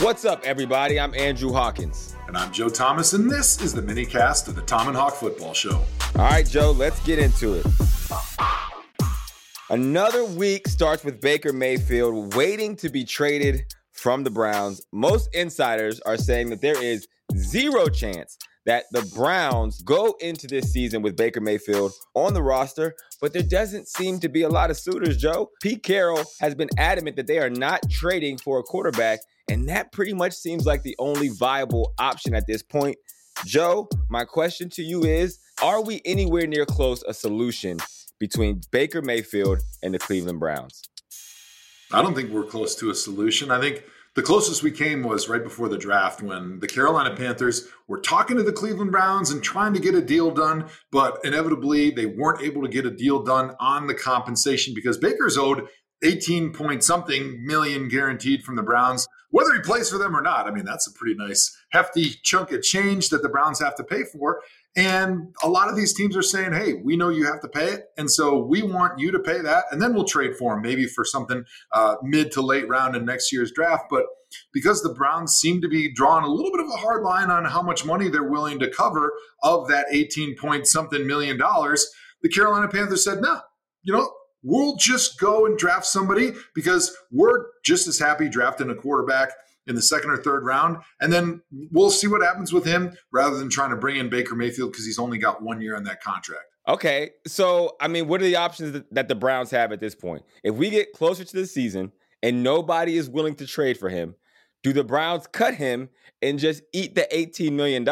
What's up, everybody? I'm Andrew Hawkins. And I'm Joe Thomas, and this is the mini cast of the ThomaHawk Football Show. All right, Joe, let's get into it. Another week starts with Baker Mayfield waiting to be traded from the Browns. Most insiders are saying that there is zero chance that the Browns go into this season with Baker Mayfield on the roster, but there doesn't seem to be a lot of suitors, Joe. Pete Carroll has been adamant that they are not trading for a quarterback, and that pretty much seems like the only viable option at this point. Joe, my question to you is Are we anywhere near close a solution between Baker Mayfield and the Cleveland Browns? I don't think we're close to a solution. I think the closest we came was right before the draft when the Carolina Panthers were talking to the Cleveland Browns and trying to get a deal done, but inevitably they weren't able to get a deal done on the compensation because Baker's owed 18 point something million guaranteed from the Browns, whether he plays for them or not. I mean, that's a pretty nice, hefty chunk of change that the Browns have to pay for. And a lot of these teams are saying, hey, we know you have to pay it. And so we want you to pay that. And then we'll trade for him, maybe for something uh, mid to late round in next year's draft. But because the Browns seem to be drawing a little bit of a hard line on how much money they're willing to cover of that 18 point something million dollars, the Carolina Panthers said, no, you know, we'll just go and draft somebody because we're just as happy drafting a quarterback in the second or third round. And then we'll see what happens with him rather than trying to bring in Baker Mayfield because he's only got one year on that contract. Okay. So, I mean, what are the options that the Browns have at this point? If we get closer to the season and nobody is willing to trade for him, do the Browns cut him and just eat the $18 million?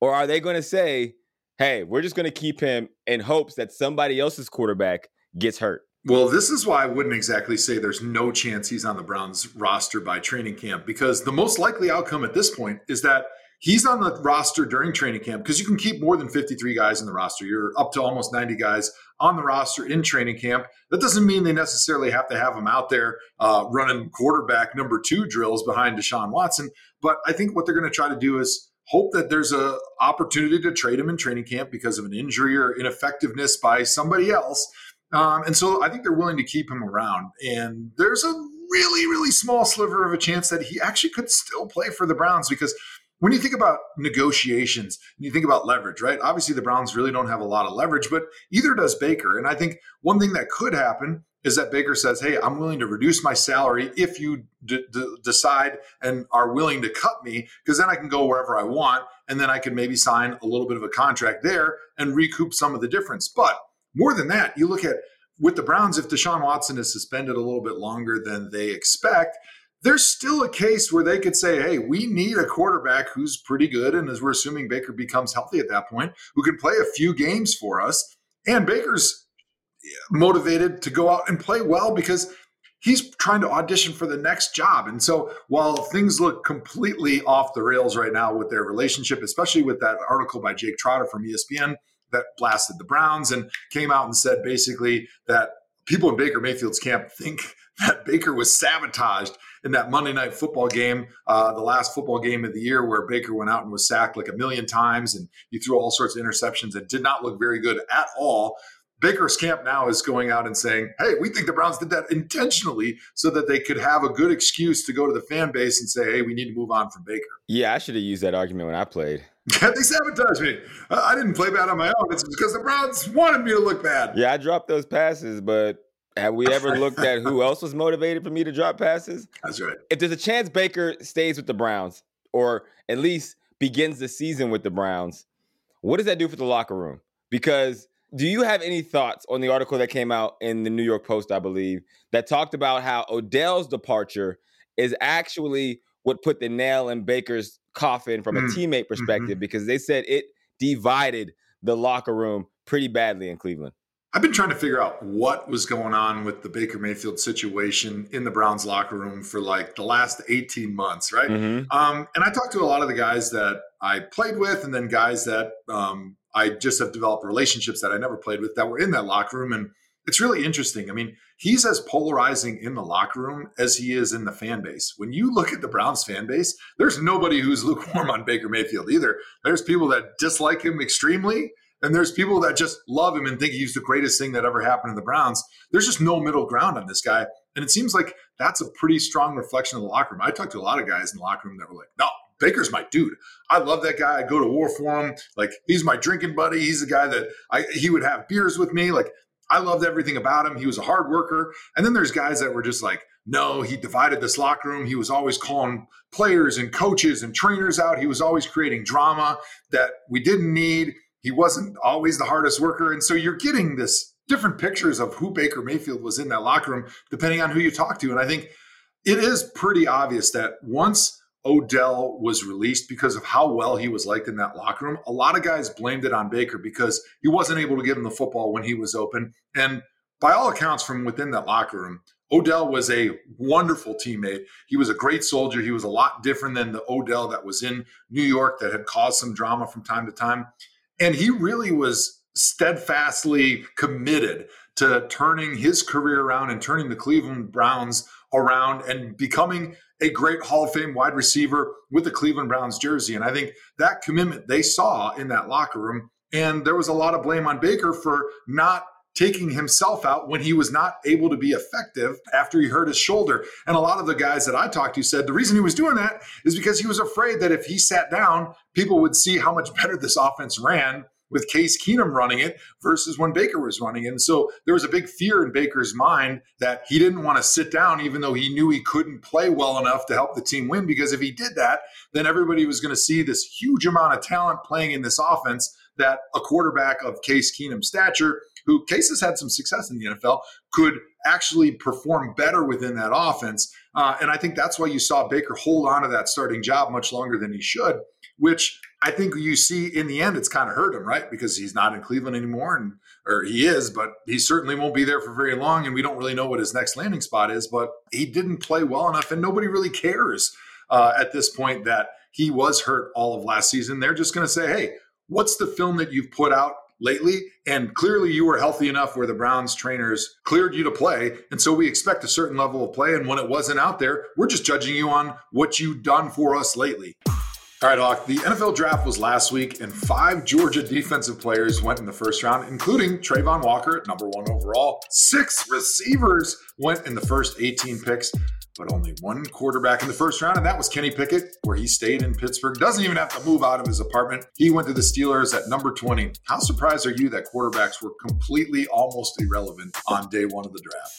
Or are they going to say, hey, we're just going to keep him in hopes that somebody else's quarterback gets hurt? Well, this is why I wouldn't exactly say there's no chance he's on the Browns roster by training camp because the most likely outcome at this point is that he's on the roster during training camp because you can keep more than 53 guys in the roster. You're up to almost 90 guys on the roster in training camp. That doesn't mean they necessarily have to have him out there uh, running quarterback number two drills behind Deshaun Watson. But I think what they're going to try to do is hope that there's a opportunity to trade him in training camp because of an injury or ineffectiveness by somebody else um, and so I think they're willing to keep him around. And there's a really, really small sliver of a chance that he actually could still play for the Browns because when you think about negotiations and you think about leverage, right? Obviously, the Browns really don't have a lot of leverage, but either does Baker. And I think one thing that could happen is that Baker says, Hey, I'm willing to reduce my salary if you d- d- decide and are willing to cut me, because then I can go wherever I want. And then I can maybe sign a little bit of a contract there and recoup some of the difference. But more than that, you look at with the Browns, if Deshaun Watson is suspended a little bit longer than they expect, there's still a case where they could say, hey, we need a quarterback who's pretty good. And as we're assuming Baker becomes healthy at that point, who can play a few games for us. And Baker's motivated to go out and play well because he's trying to audition for the next job. And so while things look completely off the rails right now with their relationship, especially with that article by Jake Trotter from ESPN, that blasted the Browns and came out and said basically that people in Baker Mayfield's camp think that Baker was sabotaged in that Monday night football game, uh, the last football game of the year, where Baker went out and was sacked like a million times and he threw all sorts of interceptions and did not look very good at all. Baker's camp now is going out and saying, hey, we think the Browns did that intentionally so that they could have a good excuse to go to the fan base and say, hey, we need to move on from Baker. Yeah, I should have used that argument when I played. they sabotaged me. I didn't play bad on my own. It's because the Browns wanted me to look bad. Yeah, I dropped those passes, but have we ever looked at who else was motivated for me to drop passes? That's right. If there's a chance Baker stays with the Browns, or at least begins the season with the Browns, what does that do for the locker room? Because do you have any thoughts on the article that came out in the New York Post, I believe, that talked about how Odell's departure is actually what put the nail in Baker's coffin from a mm. teammate mm-hmm. perspective mm-hmm. because they said it divided the locker room pretty badly in Cleveland. I've been trying to figure out what was going on with the Baker Mayfield situation in the Browns locker room for like the last 18 months, right? Mm-hmm. Um, and I talked to a lot of the guys that I played with and then guys that um, I just have developed relationships that I never played with that were in that locker room. And it's really interesting. I mean, he's as polarizing in the locker room as he is in the fan base. When you look at the Browns fan base, there's nobody who's lukewarm on Baker Mayfield either. There's people that dislike him extremely. and there's people that just love him and think he's the greatest thing that ever happened in the Browns. There's just no middle ground on this guy. And it seems like that's a pretty strong reflection of the locker room. I talked to a lot of guys in the locker room that were like, no, Baker's my dude. I love that guy. I go to war for him. Like he's my drinking buddy. He's the guy that I he would have beers with me. Like I loved everything about him. He was a hard worker. And then there's guys that were just like, no, he divided this locker room. He was always calling players and coaches and trainers out. He was always creating drama that we didn't need. He wasn't always the hardest worker. And so you're getting this different pictures of who Baker Mayfield was in that locker room, depending on who you talk to. And I think it is pretty obvious that once Odell was released because of how well he was liked in that locker room. A lot of guys blamed it on Baker because he wasn't able to give him the football when he was open. And by all accounts, from within that locker room, Odell was a wonderful teammate. He was a great soldier. He was a lot different than the Odell that was in New York that had caused some drama from time to time. And he really was steadfastly committed to turning his career around and turning the Cleveland Browns around and becoming a great Hall of Fame wide receiver with the Cleveland Browns jersey. And I think that commitment they saw in that locker room. And there was a lot of blame on Baker for not taking himself out when he was not able to be effective after he hurt his shoulder. And a lot of the guys that I talked to said the reason he was doing that is because he was afraid that if he sat down, people would see how much better this offense ran with Case Keenum running it versus when Baker was running it. And so there was a big fear in Baker's mind that he didn't want to sit down, even though he knew he couldn't play well enough to help the team win. Because if he did that, then everybody was going to see this huge amount of talent playing in this offense that a quarterback of Case Keenum's stature, who Case has had some success in the NFL, could actually perform better within that offense. Uh, and I think that's why you saw Baker hold on to that starting job much longer than he should, which I think you see in the end, it's kind of hurt him, right? Because he's not in Cleveland anymore, and or he is, but he certainly won't be there for very long, and we don't really know what his next landing spot is. But he didn't play well enough, and nobody really cares uh, at this point that he was hurt all of last season. They're just going to say, "Hey, what's the film that you've put out lately. And clearly, you were healthy enough where the Browns trainers cleared you to play. And so we expect a certain level of play. And when it wasn't out there, we're just judging you on what you've done for us lately. All right, Hawk. The NFL draft was last week, and five Georgia defensive players went in the first round, including Travon Walker at number one overall. Six receivers went in the first 18 picks, but only one quarterback in the first round, and that was Kenny Pickett, where he stayed in Pittsburgh. Doesn't even have to move out of his apartment. He went to the Steelers at number 20. How surprised are you that quarterbacks were completely almost irrelevant on day one of the draft?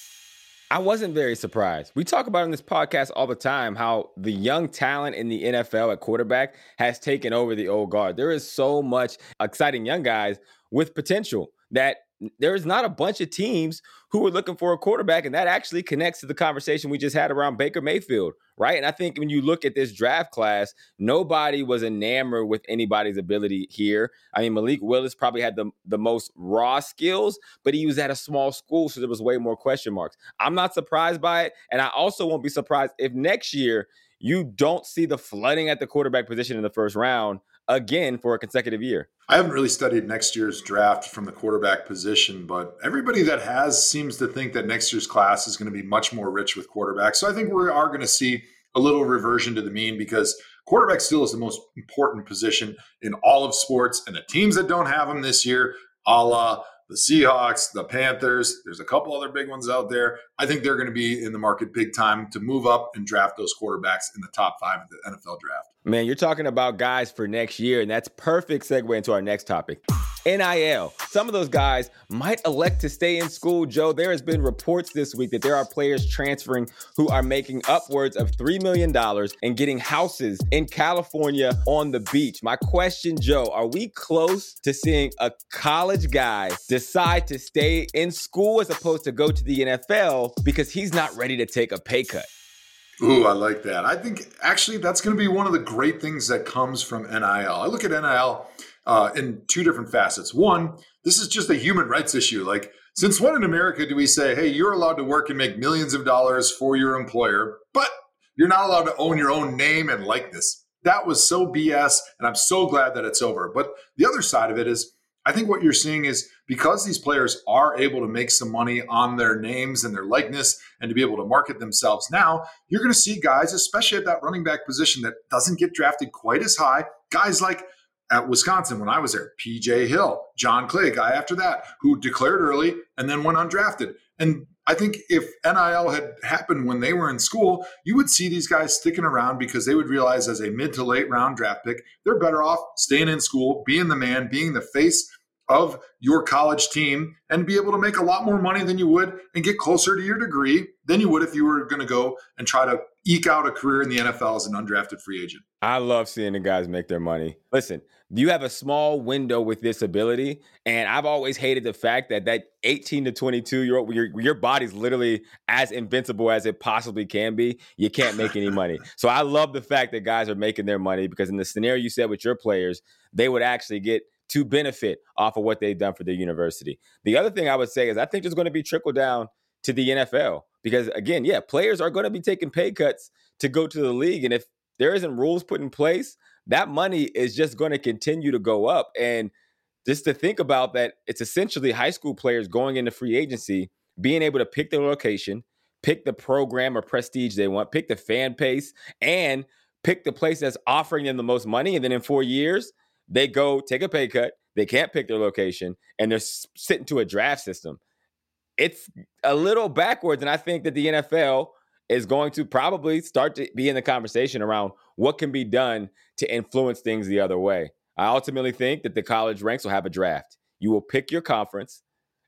I wasn't very surprised. We talk about in this podcast all the time how the young talent in the NFL at quarterback has taken over the old guard. There is so much exciting young guys with potential that there is not a bunch of teams who are looking for a quarterback, and that actually connects to the conversation we just had around Baker Mayfield, right? And I think when you look at this draft class, nobody was enamored with anybody's ability here. I mean, Malik Willis probably had the, the most raw skills, but he was at a small school, so there was way more question marks. I'm not surprised by it, and I also won't be surprised if next year you don't see the flooding at the quarterback position in the first round again for a consecutive year. I haven't really studied next year's draft from the quarterback position, but everybody that has seems to think that next year's class is going to be much more rich with quarterbacks. So I think we are going to see a little reversion to the mean because quarterback still is the most important position in all of sports. And the teams that don't have them this year, a la the Seahawks, the Panthers. There's a couple other big ones out there. I think they're going to be in the market big time to move up and draft those quarterbacks in the top five of the NFL draft. Man, you're talking about guys for next year, and that's perfect segue into our next topic. NIL. Some of those guys might elect to stay in school. Joe, there has been reports this week that there are players transferring who are making upwards of $3 million and getting houses in California on the beach. My question, Joe, are we close to seeing a college guy decide to stay in school as opposed to go to the NFL because he's not ready to take a pay cut? Ooh, I like that. I think actually that's going to be one of the great things that comes from NIL. I look at NIL uh, in two different facets. One, this is just a human rights issue. Like, since when in America do we say, hey, you're allowed to work and make millions of dollars for your employer, but you're not allowed to own your own name and likeness? That was so BS, and I'm so glad that it's over. But the other side of it is, I think what you're seeing is because these players are able to make some money on their names and their likeness and to be able to market themselves now, you're going to see guys, especially at that running back position that doesn't get drafted quite as high, guys like at Wisconsin when I was there. PJ Hill, John Clay, guy after that, who declared early and then went undrafted. And I think if NIL had happened when they were in school, you would see these guys sticking around because they would realize as a mid to late round draft pick, they're better off staying in school, being the man, being the face of your college team, and be able to make a lot more money than you would and get closer to your degree than you would if you were going to go and try to eke out a career in the NFL as an undrafted free agent. I love seeing the guys make their money. Listen, you have a small window with this ability, and I've always hated the fact that that 18 to 22 year old, your your body's literally as invincible as it possibly can be. You can't make any money. So I love the fact that guys are making their money because in the scenario you said with your players, they would actually get to benefit off of what they've done for their university. The other thing I would say is I think there's going to be trickle down to the NFL because again, yeah, players are going to be taking pay cuts to go to the league, and if there isn't rules put in place, that money is just going to continue to go up. And just to think about that, it's essentially high school players going into free agency, being able to pick their location, pick the program or prestige they want, pick the fan base, and pick the place that's offering them the most money. And then in four years, they go take a pay cut. They can't pick their location, and they're sitting to a draft system. It's a little backwards, and I think that the NFL is going to probably start to be in the conversation around what can be done to influence things the other way. I ultimately think that the college ranks will have a draft. You will pick your conference,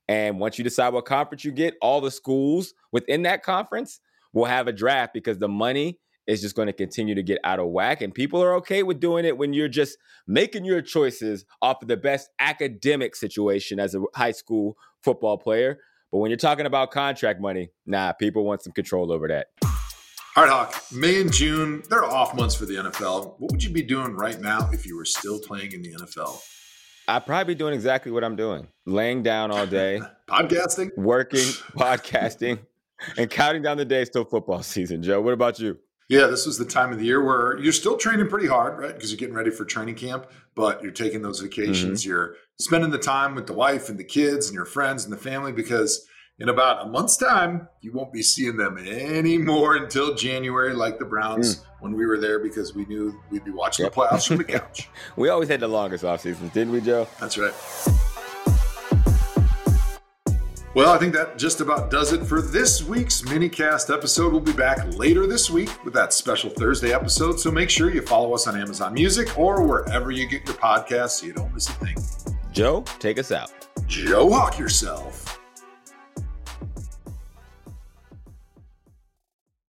and once you decide what conference you get, all the schools within that conference will have a draft because the money is just going to continue to get out of whack. And people are okay with doing it when you're just making your choices off of the best academic situation as a high school football player. But when you're talking about contract money, nah, people want some control over that. All right, Hawk. May and June, they're off months for the NFL. What would you be doing right now if you were still playing in the NFL? I'd probably be doing exactly what I'm doing laying down all day, podcasting, working, podcasting, and counting down the days till football season. Joe, what about you? Yeah, this was the time of the year where you're still training pretty hard, right? Because you're getting ready for training camp, but you're taking those vacations. Mm-hmm. You're spending the time with the wife and the kids and your friends and the family because in about a month's time, you won't be seeing them anymore until January, like the Browns mm. when we were there because we knew we'd be watching yep. the playoffs from the couch. we always had the longest off seasons, didn't we, Joe? That's right. Well, I think that just about does it for this week's minicast episode. We'll be back later this week with that special Thursday episode. So make sure you follow us on Amazon Music or wherever you get your podcasts so you don't miss a thing. Joe, take us out. Joe Hawk yourself.